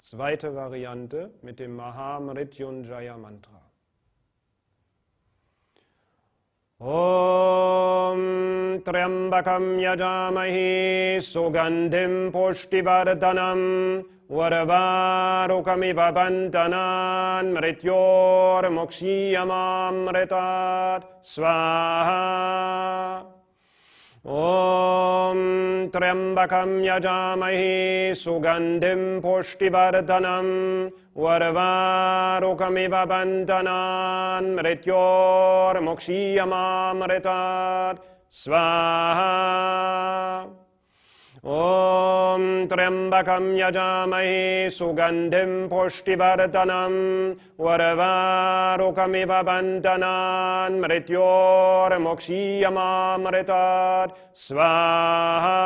Zweite Variante mit dem Mahamrityunjaya Mantra. Om Triambakam Yajamahi Sugandhim Pushtivardhanam Varvarukamiva Bantanan Mrityor Mokshiyamamritat Swaha ॐ त्र्यम्बकं यजामहि सुगन्धिं पुष्टिवर्धनं वर्वारुकमिव बन्धनान् मृत्योर्मुक्षीयमामृतात्। स्वाहा ॐ त्र्यम्बकं यजामहि सुगन्धिं पुष्टिवर्धनं वरवारुकमिव बन्धनान् मृत्योर्मुक्षीयमामृतात्। स्वाहा